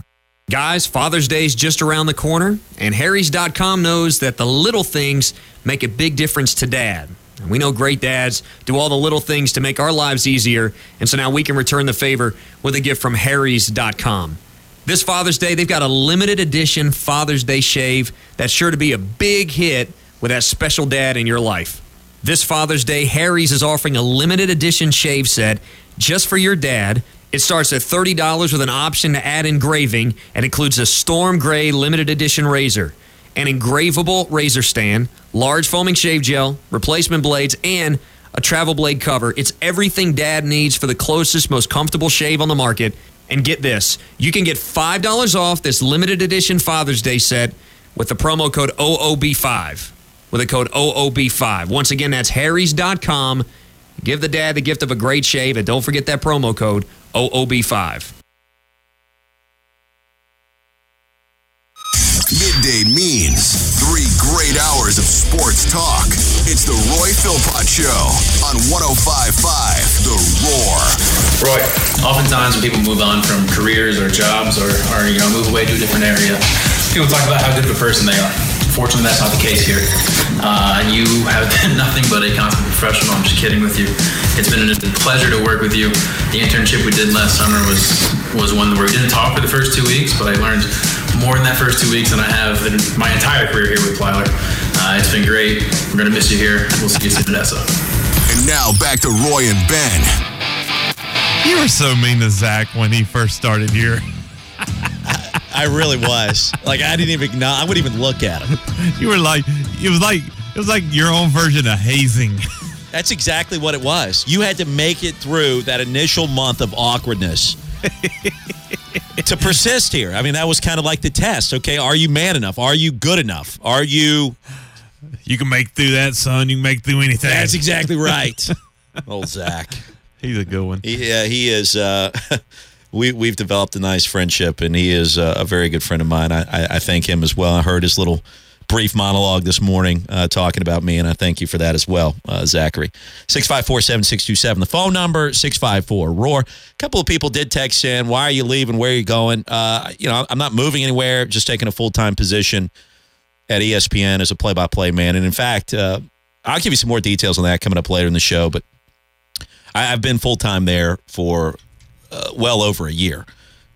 Guys, Father's Day is just around the corner, and Harry's.com knows that the little things make a big difference to dad. We know great dads do all the little things to make our lives easier, and so now we can return the favor with a gift from Harry's.com. This Father's Day, they've got a limited edition Father's Day shave that's sure to be a big hit with that special dad in your life. This Father's Day, Harry's is offering a limited edition shave set just for your dad. It starts at $30 with an option to add engraving and includes a storm gray limited edition razor, an engravable razor stand, large foaming shave gel, replacement blades, and a travel blade cover. It's everything dad needs for the closest, most comfortable shave on the market. And get this you can get $5 off this limited edition Father's Day set with the promo code OOB5. With the code OOB5. Once again, that's Harry's.com. Give the dad the gift of a great shave, and don't forget that promo code OOB5. Midday means three great hours of sports talk. It's the Roy Philpott Show on 1055 The Roar. Roy, oftentimes when people move on from careers or jobs or, or you know move away to a different area, people talk about how good of a person they are. Fortunately, that's not the case here. Uh, you have (laughs) been nothing but a constant professional. I'm just kidding with you. It's been a pleasure to work with you. The internship we did last summer was was one where we didn't talk for the first two weeks, but I learned more in that first two weeks than I have in my entire career here with Plyler. Uh, it's been great. We're gonna miss you here. We'll see you soon, Odessa. And now back to Roy and Ben. You were so mean to Zach when he first started here. I really was. Like I didn't even know. I wouldn't even look at him. (laughs) You were like, it was like, it was like your own version of hazing. That's exactly what it was. You had to make it through that initial month of awkwardness (laughs) to persist here. I mean, that was kind of like the test. Okay, are you man enough? Are you good enough? Are you? You can make through that, son. You can make through anything. That's exactly (laughs) right. Old Zach. He's a good one. Yeah, he is. Uh, (laughs) we we've developed a nice friendship, and he is uh, a very good friend of mine. I, I, I thank him as well. I heard his little brief monologue this morning uh, talking about me, and I thank you for that as well, uh, Zachary. 654 7627, the phone number, 654 Roar. A couple of people did text in, Why are you leaving? Where are you going? Uh, you know, I'm not moving anywhere, just taking a full time position at ESPN as a play by play man. And in fact, uh, I'll give you some more details on that coming up later in the show, but I, I've been full time there for uh, well over a year.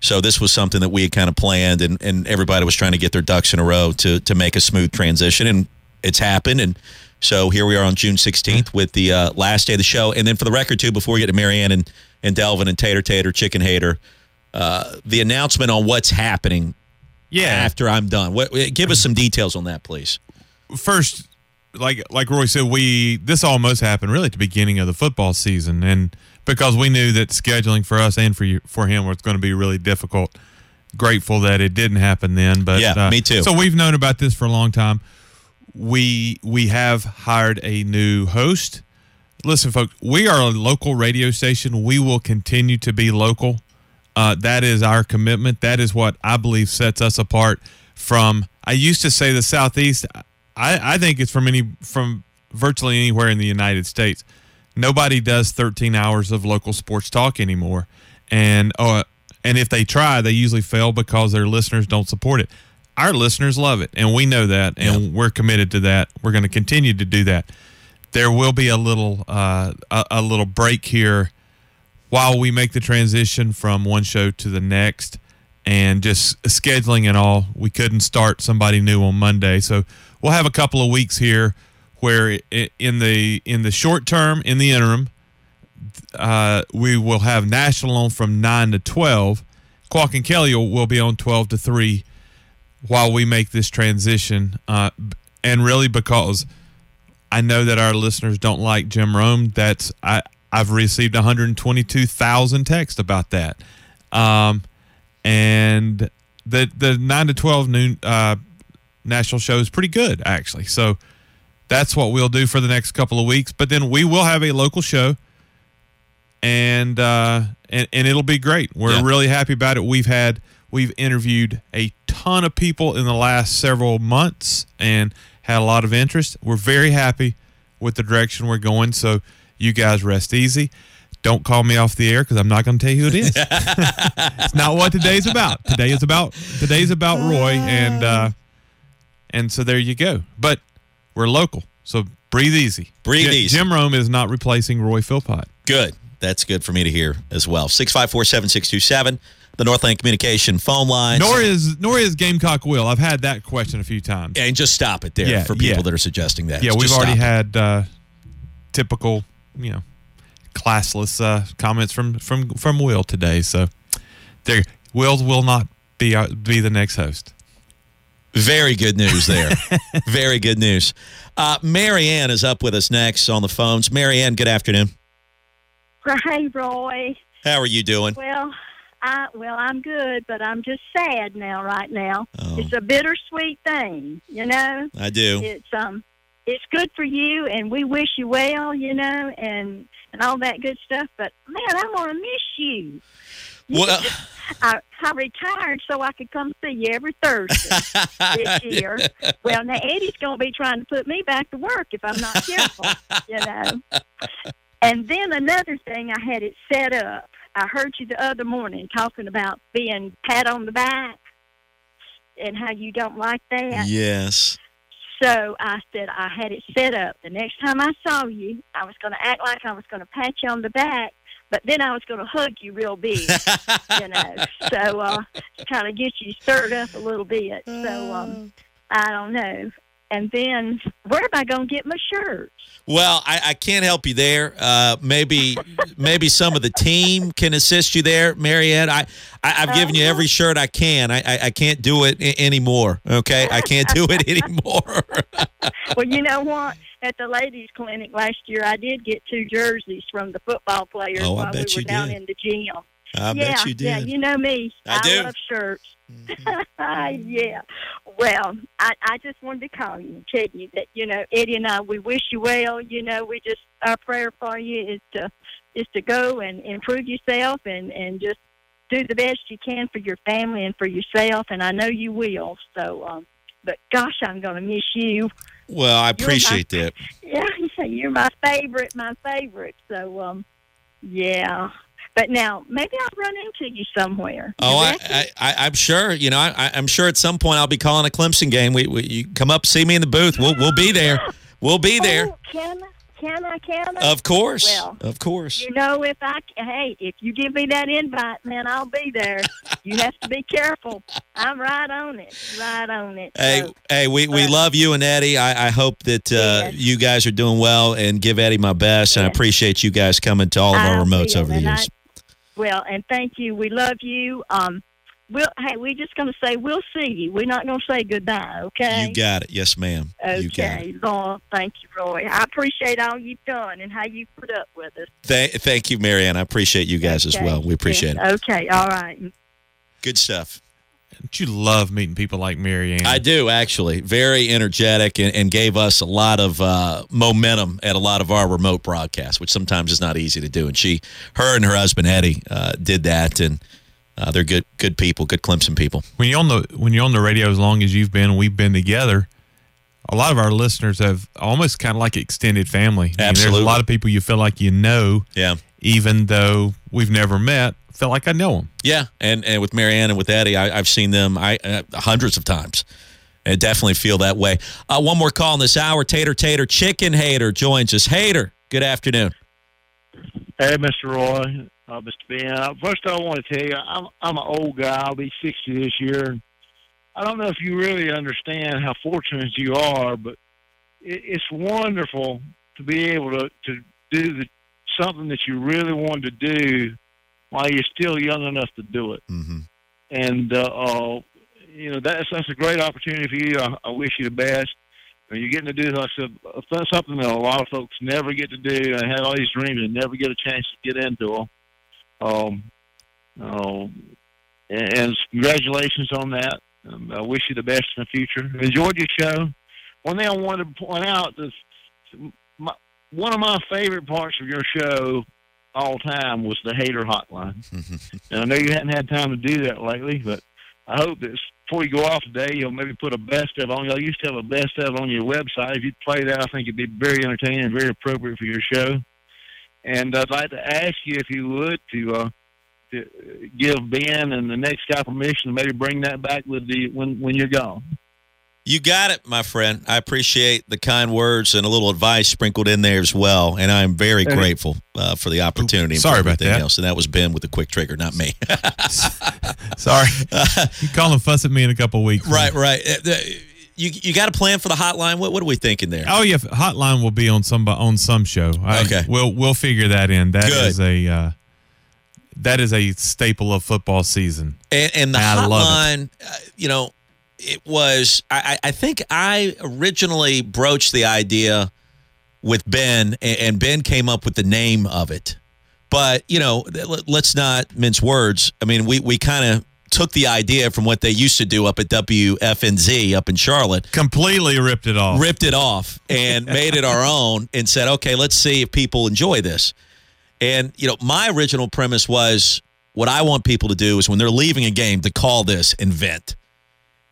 So this was something that we had kind of planned, and, and everybody was trying to get their ducks in a row to to make a smooth transition, and it's happened. And so here we are on June 16th with the uh, last day of the show. And then for the record, too, before we get to Marianne and, and Delvin and Tater Tater, Chicken Hater, uh, the announcement on what's happening Yeah. after I'm done. What, give us some details on that, please. First, like like Roy said, we this almost happened really at the beginning of the football season, and because we knew that scheduling for us and for you for him was going to be really difficult. Grateful that it didn't happen then, but Yeah, uh, me too. So we've known about this for a long time. We we have hired a new host. Listen, folks, we are a local radio station. We will continue to be local. Uh, that is our commitment. That is what I believe sets us apart from. I used to say the Southeast. I, I think it's from any from virtually anywhere in the United States. Nobody does 13 hours of local sports talk anymore, and uh, and if they try, they usually fail because their listeners don't support it. Our listeners love it, and we know that, and we're committed to that. We're going to continue to do that. There will be a little uh, a, a little break here while we make the transition from one show to the next and just scheduling and all we couldn't start somebody new on monday so we'll have a couple of weeks here where in the in the short term in the interim uh, we will have national on from 9 to 12 Quack and Kelly will, be on 12 to 3 while we make this transition. Uh, and really because I know that our listeners don't like Jim Rome. That's I I've received 122,000 texts about that, um, and the the nine to 12 noon uh, national show is pretty good actually. So that's what we'll do for the next couple of weeks. But then we will have a local show, and uh, and and it'll be great. We're Yeah. really happy about it. We've had we've interviewed a ton of people in the last several months and had a lot of interest. We're very happy with the direction we're going. So you guys rest easy. Don't call me off the air because I'm not going to tell you who it is. (laughs) it's not what today's about. Today is about today's about Roy and uh, and so there you go. But we're local, so breathe easy. Breathe Jim, easy. Jim Rome is not replacing Roy Philpott. Good. That's good for me to hear as well. 654 7627, the Northland Communication phone line. Nor is nor is Gamecock Will. I've had that question a few times. And just stop it there Yeah, for people yeah. that are suggesting that. Yeah, Just we've already had uh, typical, you know, classless uh, comments from from from Will today. So there, Will will not be uh, be the next host. Very good news there. (laughs) Very good news. Uh, Marianne is up with us next on the phones. Marianne, good afternoon. Hey, Roy. How are you doing? Well, I well, I'm good, but I'm just sad now. Right now, Oh. it's a bittersweet thing, you know. I do. It's um, it's good for you, and we wish you well, you know, and and all that good stuff. But man, I'm gonna miss you. Well, (laughs) uh, I, I retired so I could come see you every Thursday (laughs) this year. Well, now Eddie's going to be trying to put me back to work if I'm not careful, you know. And then another thing, I had it set up. I heard you the other morning talking about being pat on the back and how you don't like that. yes. So I said I had it set up. The next time I saw you, I was going to act like I was going to pat you on the back, but then I was going to hug you real big, you know. (laughs) So uh, to kind of get you stirred up a little bit. So um, I don't know. And then where am I going to get my shirts? Well, I, I can't help you there. Uh, maybe (laughs) maybe some of the team can assist you there, Marianne. I, I I've given you every shirt I can. I I, I can't do it I- anymore. Okay, I can't do it (laughs) anymore. well, you know what? At the ladies' clinic last year, I did get two jerseys from the football players Oh, I while we were down did. in the gym. I yeah, bet you did. Yeah, you know me. I do. Mm-hmm. love shirts. (laughs) yeah. Well, I, I just wanted to call you and tell you that, you know, Eddie and I, we wish you well. You know, we just, our prayer for you is to, is to go and improve yourself and, and just do the best you can for your family and for yourself. And I know you will. So, um, but gosh, I'm going to miss you. well, I appreciate that. (laughs) Yeah, you're my favorite, my favorite. So, um, yeah. But now maybe I'll run into you somewhere. Oh, I, I, I'm sure. You know, I, I'm sure at some point I'll be calling a Clemson game. We, we you come up, see me in the booth. We'll we'll be there. We'll be there. Oh, can can I? Can I? Of course. Well, Of course. you know, if I hey, if you give me that invite, man, I'll be there. you have to be careful. I'm right on it. Right on it. Hey, So, hey, we, we love you and Eddie. I, I hope that uh, you guys are doing well and give Eddie my best. And I appreciate you guys coming to all of our I remotes over the and I- years. Well, and thank you. We love you. Um, we'll hey, we're just gonna say we'll see you. We're not gonna say goodbye. Okay. You got it. Yes, ma'am. You got it. Okay, Lord, thank you, Roy. I appreciate all you've done and how you put up with us. Th- thank you, Marianne. I appreciate you guys as well. We appreciate it. Okay, all right. Good stuff. Don't you love meeting people like Marianne? I do actually. Very energetic and, and gave us a lot of uh, momentum at a lot of our remote broadcasts, which sometimes is not easy to do. And she, her, and her husband Eddie uh, did that, and uh, they're good, good people, good Clemson people. when you're on the when you're on the radio as long as you've been, we've been together. A lot of our listeners have almost kind of like extended family. I mean, Absolutely. there's a lot of people you feel like you know, Yeah. even though we've never met. Feel like I know them. Yeah, and and with Marianne and with Eddie, I, I've seen them I uh, hundreds of times. I definitely feel that way. Uh, one more call in this hour. Tater Tater Chicken Hater joins us. Hater, good afternoon. Hey, Mr. Roy, uh, Mr. Ben. Uh, First, I want to tell you, I'm I'm an old guy. I'll be 60 this year. I don't know if you really understand how fortunate you are, but it, it's wonderful to be able to to do the, something that you really wanted to do while you're still young enough to do it. Mm-hmm. And uh, uh, you know that's that's a great opportunity for you. I, I wish you the best. And you're getting to do like I said, uh, something that a lot of folks never get to do. and had all these dreams and never get a chance to get into them. Um, um, and, and congratulations on that. Um, I wish you the best in the future. Enjoyed your show. One thing I wanted to point out is my, one of my favorite parts of your show all time was the hater hotline. and I know you hadn't had time to do that lately, but I hope that before you go off today, you'll maybe put a best of on. Y'all used to have a best of on your website. If you'd play that, I think it'd be very entertaining and very appropriate for your show. And I'd like to ask you if you would to, uh, to give Ben and the next guy permission to maybe bring that back with the when when you're gone. You got it, my friend. I appreciate the kind words and a little advice sprinkled in there as well, and I'm very Hey. grateful uh, for the opportunity. and Sorry for about that. Else. And that was Ben with the quick trigger, not me. (laughs) (laughs) Sorry. (laughs) you call and fuss at me in a couple weeks. right, right. Uh, You you got a plan for the hotline? What what are we thinking there? Oh yeah, hotline will be on some on some show. I, Okay. we'll we'll figure that in. That Good. is a uh, that is a staple of football season. And, and the I love it. hotline, uh, you know, it was. I, I think I originally broached the idea with Ben, and, Ben came up with the name of it. But you know, let- let's not mince words. I mean, we we kind of took the idea from what they used to do up at WFNZ up in Charlotte, Completely ripped it off. ripped it off, and (laughs) made it our own, and said, okay, let's see if people enjoy this. And you know, my original premise was what I want people to do is when they're leaving a game to call this and vent.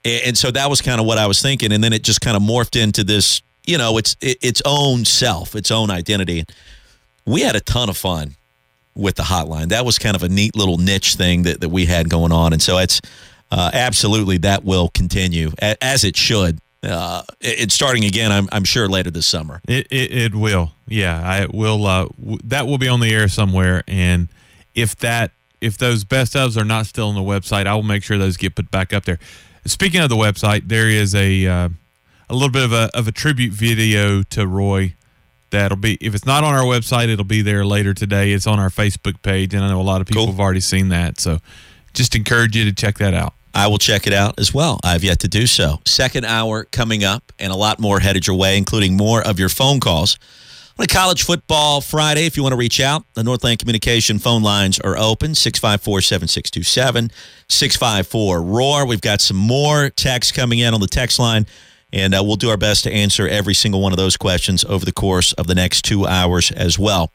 And, so that was kind of what I was thinking, and then it just kind of morphed into this, you know, it's its own self, its own identity. We had a ton of fun with the hotline. That was kind of a neat little niche thing that, that we had going on, and so it's uh, absolutely that will continue as it should. Uh, it's starting again. I'm, I'm sure later this summer. It it, it will. Yeah, I will. Uh, w- that will be on the air somewhere, and if that if those best ofs are not still on the website, I will make sure those get put back up there. Speaking of the website, there is a uh, a little bit of a of a tribute video to Roy. That'll be if it's not on our website, it'll be there later today. It's on our Facebook page, and I know a lot of people have already seen that. So, just encourage you to check that out. I will check it out as well. I've yet to do so. Second hour coming up, and a lot more headed your way, including more of your phone calls. A college football Friday, if you want to reach out, the Northland Communication phone lines are open 654 7627 654 Roar. We've got some more texts coming in on the text line, and uh, we'll do our best to answer every single one of those questions over the course of the next two hours as well.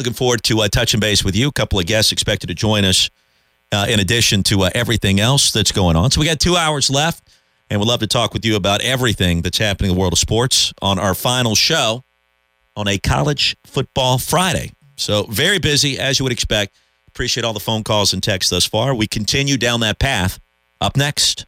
Looking forward to uh, touching base with you. A couple of guests expected to join us uh, in addition to uh, everything else that's going on. So we got two hours left, and we'd love to talk with you about everything that's happening in the world of sports on our final show on a college football Friday. So very busy, as you would expect. Appreciate all the phone calls and texts thus far. We continue down that path. Up next.